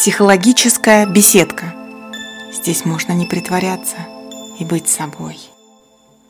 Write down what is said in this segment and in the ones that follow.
Психологическая беседка. Здесь можно не притворяться и быть собой.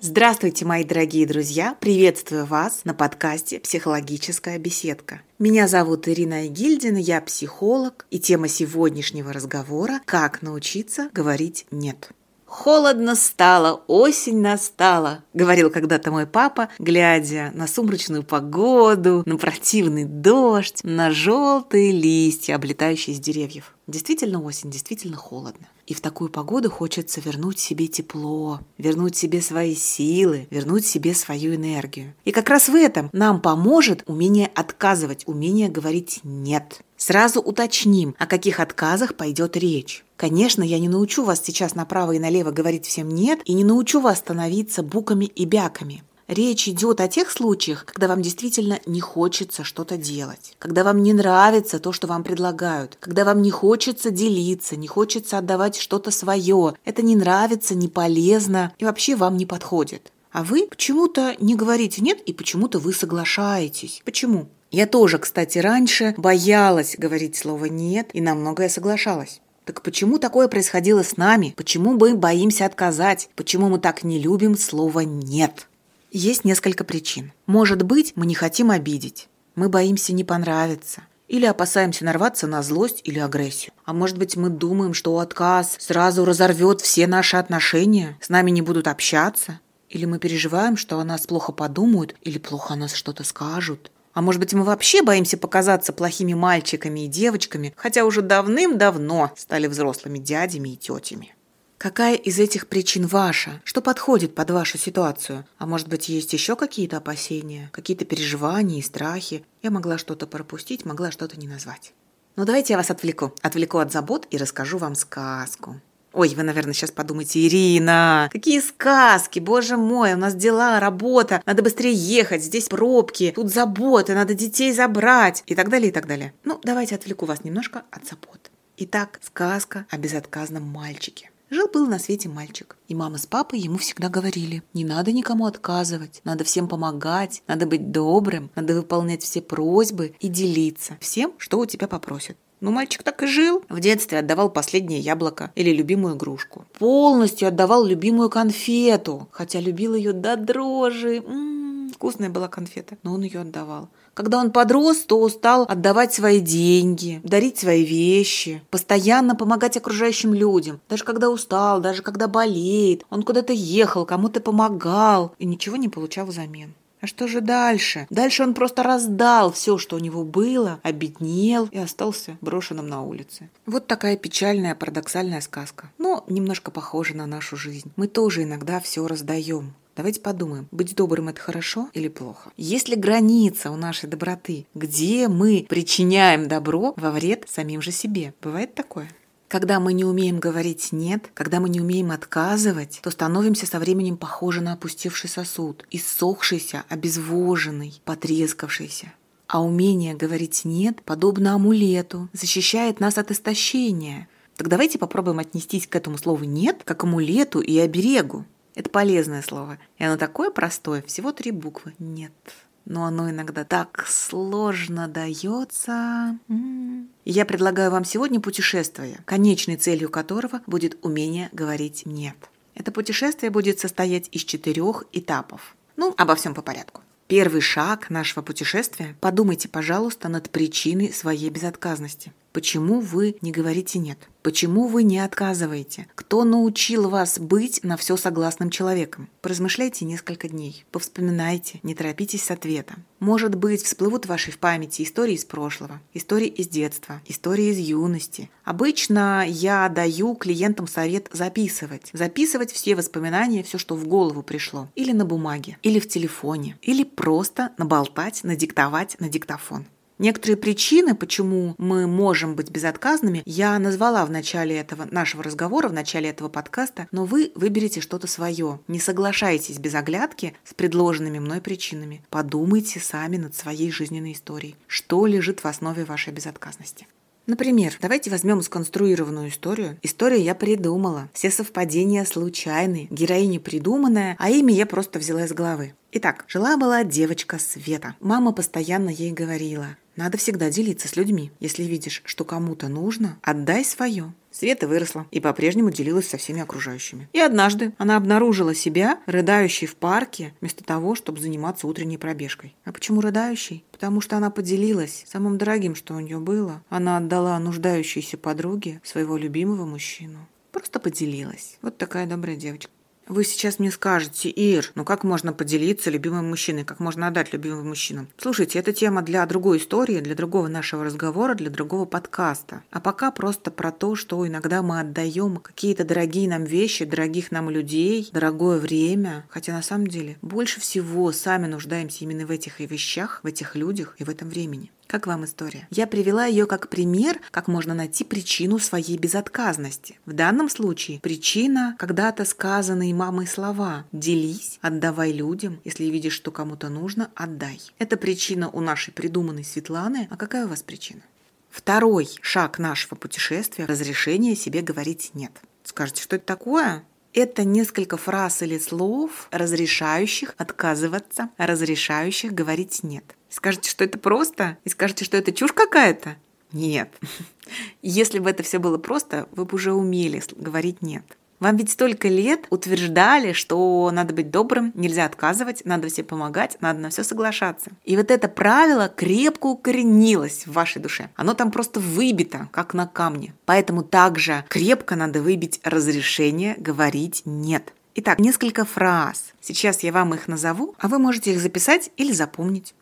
Здравствуйте, мои дорогие друзья! Приветствую вас на подкасте «Психологическая беседка». Меня зовут Ирина Игильдина, я психолог, и тема сегодняшнего разговора – «Как научиться говорить нет». «Холодно стало, осень настала», — говорил когда-то мой папа, глядя на сумрачную погоду, на противный дождь, на желтые листья, облетающие с деревьев. Действительно осень, действительно холодно. И в такую погоду хочется вернуть себе тепло, вернуть себе свои силы, вернуть себе свою энергию. И как раз в этом нам поможет умение отказывать, умение говорить «нет». Сразу уточним, о каких отказах пойдет речь. Конечно, я не научу вас сейчас направо и налево говорить всем «нет» и не научу вас становиться буками и бяками. Речь идет о тех случаях, когда вам действительно не хочется что-то делать, когда вам не нравится то, что вам предлагают, когда вам не хочется делиться, не хочется отдавать что-то свое. Это не нравится, не полезно и вообще вам не подходит. А вы почему-то не говорите «нет» и почему-то вы соглашаетесь. Почему? Я тоже, кстати, раньше боялась говорить слово «нет» и на многое соглашалась. Так почему такое происходило с нами? Почему мы боимся отказать? Почему мы так не любим слово «нет»? Есть несколько причин. Может быть, мы не хотим обидеть. Мы боимся не понравиться. Или опасаемся нарваться на злость или агрессию. А может быть, мы думаем, что отказ сразу разорвет все наши отношения, с нами не будут общаться. Или мы переживаем, что о нас плохо подумают или плохо о нас что-то скажут. А может быть, мы вообще боимся показаться плохими мальчиками и девочками, хотя уже давным-давно стали взрослыми дядями и тетями. Какая из этих причин ваша? Что подходит под вашу ситуацию? А может быть, есть еще какие-то опасения, какие-то переживания и страхи? Я могла что-то пропустить, могла что-то не назвать. Но ну, давайте я вас отвлеку. Отвлеку от забот и расскажу вам сказку. Ой, вы, наверное, сейчас подумаете, Ирина, какие сказки, боже мой, у нас дела, работа, надо быстрее ехать, здесь пробки, тут заботы, надо детей забрать и так далее, и так далее. Ну, давайте отвлеку вас немножко от забот. Итак, сказка о безотказном мальчике. Жил-был на свете мальчик, и мама с папой ему всегда говорили, не надо никому отказывать, надо всем помогать, надо быть добрым, надо выполнять все просьбы и делиться всем, что у тебя попросят. Ну, мальчик так и жил. В детстве отдавал последнее яблоко или любимую игрушку. Полностью отдавал любимую конфету, хотя любил ее до дрожи. М-м, вкусная была конфета, но он ее отдавал. Когда он подрос, то устал отдавать свои деньги, дарить свои вещи, постоянно помогать окружающим людям. Даже когда устал, даже когда болеет, он куда-то ехал, кому-то помогал и ничего не получал взамен. А что же дальше? Дальше он просто раздал все, что у него было, обеднел и остался брошенным на улице. Вот такая печальная, парадоксальная сказка. Но немножко похожа на нашу жизнь. Мы тоже иногда все раздаем. Давайте подумаем, быть добрым это хорошо или плохо? Есть ли граница у нашей доброты, где мы причиняем добро во вред самим же себе? Бывает такое? Когда мы не умеем говорить «нет», когда мы не умеем отказывать, то становимся со временем похожи на опустевший сосуд, иссохшийся, обезвоженный, потрескавшийся. А умение говорить «нет» подобно амулету, защищает нас от истощения. Так давайте попробуем отнестись к этому слову «нет» как амулету и оберегу. Это полезное слово, и оно такое простое, всего три буквы «нет» но оно иногда так сложно дается. Я предлагаю вам сегодня путешествие, конечной целью которого будет умение говорить «нет». Это путешествие будет состоять из четырех этапов. Ну, обо всем по порядку. Первый шаг нашего путешествия – подумайте, пожалуйста, над причиной своей безотказности. Почему вы не говорите «нет»? Почему вы не отказываете? Кто научил вас быть на все согласным человеком? Поразмышляйте несколько дней, повспоминайте, не торопитесь с ответом. Может быть, всплывут в вашей в памяти истории из прошлого, истории из детства, истории из юности. Обычно я даю клиентам совет записывать. Записывать все воспоминания, все, что в голову пришло. Или на бумаге, или в телефоне, или просто наболтать, надиктовать на диктофон. Некоторые причины, почему мы можем быть безотказными, я назвала в начале этого нашего разговора, в начале этого подкаста, но вы выберете что-то свое. Не соглашайтесь без оглядки с предложенными мной причинами. Подумайте сами над своей жизненной историей. Что лежит в основе вашей безотказности? Например, давайте возьмем сконструированную историю. Историю я придумала. Все совпадения случайны. Героиня придуманная, а имя я просто взяла из головы. Итак, жила-была девочка Света. Мама постоянно ей говорила, надо всегда делиться с людьми. Если видишь, что кому-то нужно, отдай свое. Света выросла и по-прежнему делилась со всеми окружающими. И однажды она обнаружила себя рыдающей в парке вместо того, чтобы заниматься утренней пробежкой. А почему рыдающей? Потому что она поделилась самым дорогим, что у нее было. Она отдала нуждающейся подруге своего любимого мужчину. Просто поделилась. Вот такая добрая девочка. Вы сейчас мне скажете, Ир, ну как можно поделиться любимым мужчиной, как можно отдать любимым мужчинам? Слушайте, это тема для другой истории, для другого нашего разговора, для другого подкаста. А пока просто про то, что иногда мы отдаем какие-то дорогие нам вещи, дорогих нам людей, дорогое время, хотя на самом деле больше всего сами нуждаемся именно в этих вещах, в этих людях и в этом времени. Как вам история? Я привела ее как пример, как можно найти причину своей безотказности. В данном случае причина когда-то сказанные мамой слова «делись», «отдавай людям», если видишь, что кому-то нужно, отдай. Это причина у нашей придуманной Светланы. А какая у вас причина? Второй шаг нашего путешествия – разрешение себе говорить «нет». Скажете, что это такое? Это несколько фраз или слов, разрешающих отказываться, разрешающих говорить «нет». Скажете, что это просто? И скажете, что это чушь какая-то? Нет. Если бы это все было просто, вы бы уже умели говорить «нет». Вам ведь столько лет утверждали, что надо быть добрым, нельзя отказывать, надо все помогать, надо на все соглашаться. И вот это правило крепко укоренилось в вашей душе. Оно там просто выбито, как на камне. Поэтому также крепко надо выбить разрешение говорить «нет». Итак, несколько фраз. Сейчас я вам их назову, а вы можете их записать или запомнить.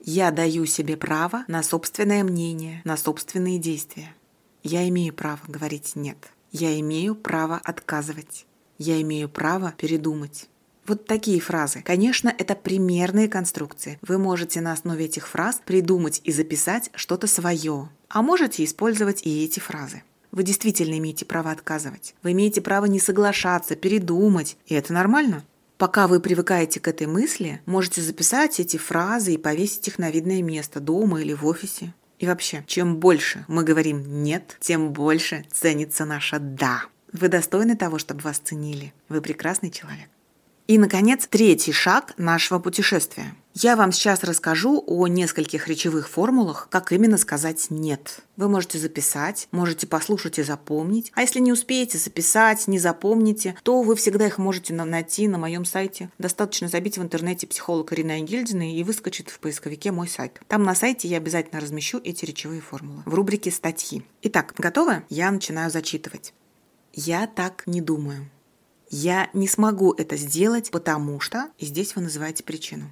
Я даю себе право на собственное мнение, на собственные действия. Я имею право говорить «нет». Я имею право отказывать. Я имею право передумать. Вот такие фразы. Конечно, это примерные конструкции. Вы можете на основе этих фраз придумать и записать что-то свое. А можете использовать и эти фразы. Вы действительно имеете право отказывать. Вы имеете право не соглашаться, передумать. И это нормально. Пока вы привыкаете к этой мысли, можете записать эти фразы и повесить их на видное место дома или в офисе. И вообще, чем больше мы говорим «нет», тем больше ценится наше «да». Вы достойны того, чтобы вас ценили. Вы прекрасный человек. И, наконец, третий шаг нашего путешествия. Я вам сейчас расскажу о нескольких речевых формулах, как именно сказать «нет». Вы можете записать, можете послушать и запомнить. А если не успеете записать, не запомните, то вы всегда их можете найти на моем сайте. Достаточно забить в интернете психолог Ирина Гильдина и выскочит в поисковике мой сайт. Там на сайте я обязательно размещу эти речевые формулы в рубрике «Статьи». Итак, готовы? Я начинаю зачитывать. Я так не думаю. Я не смогу это сделать, потому что... И здесь вы называете причину.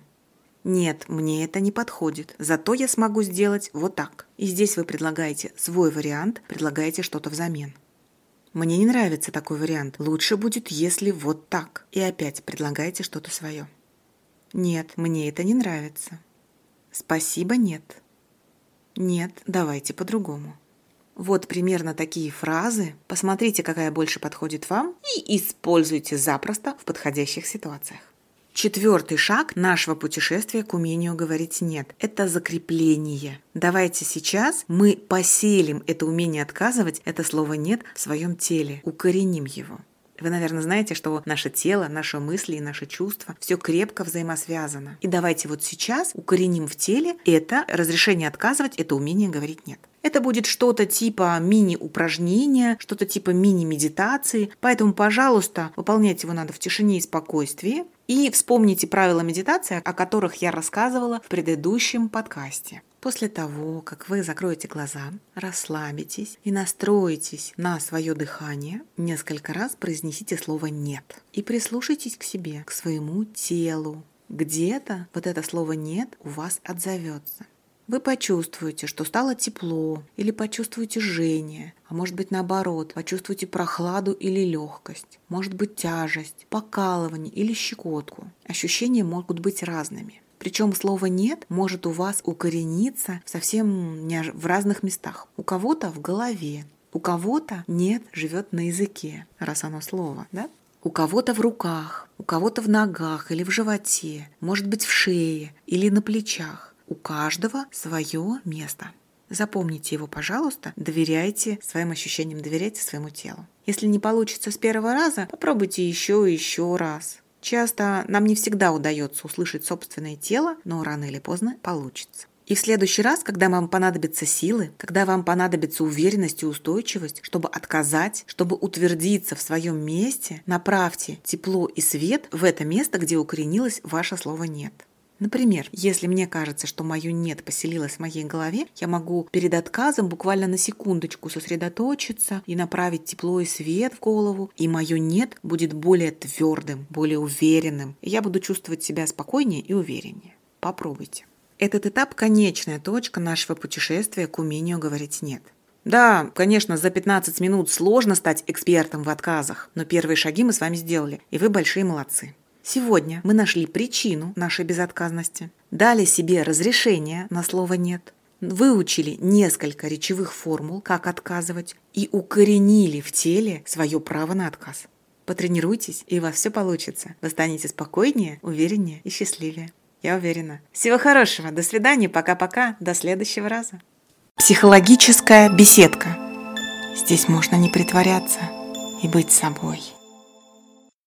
Нет, мне это не подходит. Зато я смогу сделать вот так. И здесь вы предлагаете свой вариант, предлагаете что-то взамен. Мне не нравится такой вариант. Лучше будет, если вот так. И опять предлагаете что-то свое. Нет, мне это не нравится. Спасибо, нет. Нет, давайте по-другому. Вот примерно такие фразы. Посмотрите, какая больше подходит вам, и используйте запросто в подходящих ситуациях. Четвертый шаг нашего путешествия к умению говорить «нет» – это закрепление. Давайте сейчас мы поселим это умение отказывать, это слово «нет» в своем теле, укореним его. Вы, наверное, знаете, что наше тело, наши мысли и наши чувства все крепко взаимосвязано. И давайте вот сейчас укореним в теле это разрешение отказывать, это умение говорить «нет». Это будет что-то типа мини-упражнения, что-то типа мини-медитации. Поэтому, пожалуйста, выполнять его надо в тишине и спокойствии. И вспомните правила медитации, о которых я рассказывала в предыдущем подкасте. После того, как вы закроете глаза, расслабитесь и настроитесь на свое дыхание, несколько раз произнесите слово «нет» и прислушайтесь к себе, к своему телу. Где-то вот это слово «нет» у вас отзовется. Вы почувствуете, что стало тепло, или почувствуете жжение, а может быть наоборот, почувствуете прохладу или легкость, может быть тяжесть, покалывание или щекотку. Ощущения могут быть разными. Причем слово «нет» может у вас укорениться совсем в разных местах. У кого-то в голове, у кого-то «нет» живет на языке, раз оно слово, да? У кого-то в руках, у кого-то в ногах или в животе, может быть в шее или на плечах. У каждого свое место. Запомните его, пожалуйста, доверяйте своим ощущениям, доверяйте своему телу. Если не получится с первого раза, попробуйте еще и еще раз. Часто нам не всегда удается услышать собственное тело, но рано или поздно получится. И в следующий раз, когда вам понадобятся силы, когда вам понадобится уверенность и устойчивость, чтобы отказать, чтобы утвердиться в своем месте, направьте тепло и свет в это место, где укоренилось ваше слово «нет». Например, если мне кажется, что мое «нет» поселилось в моей голове, я могу перед отказом буквально на секундочку сосредоточиться и направить тепло и свет в голову, и мое «нет» будет более твердым, более уверенным, и я буду чувствовать себя спокойнее и увереннее. Попробуйте. Этот этап – конечная точка нашего путешествия к умению говорить «нет». Да, конечно, за 15 минут сложно стать экспертом в отказах, но первые шаги мы с вами сделали, и вы большие молодцы. Сегодня мы нашли причину нашей безотказности, дали себе разрешение на слово «нет», выучили несколько речевых формул, как отказывать, и укоренили в теле свое право на отказ. Потренируйтесь, и у вас все получится. Вы станете спокойнее, увереннее и счастливее. Я уверена. Всего хорошего. До свидания. Пока-пока. До следующего раза. Психологическая беседка. Здесь можно не притворяться и быть собой.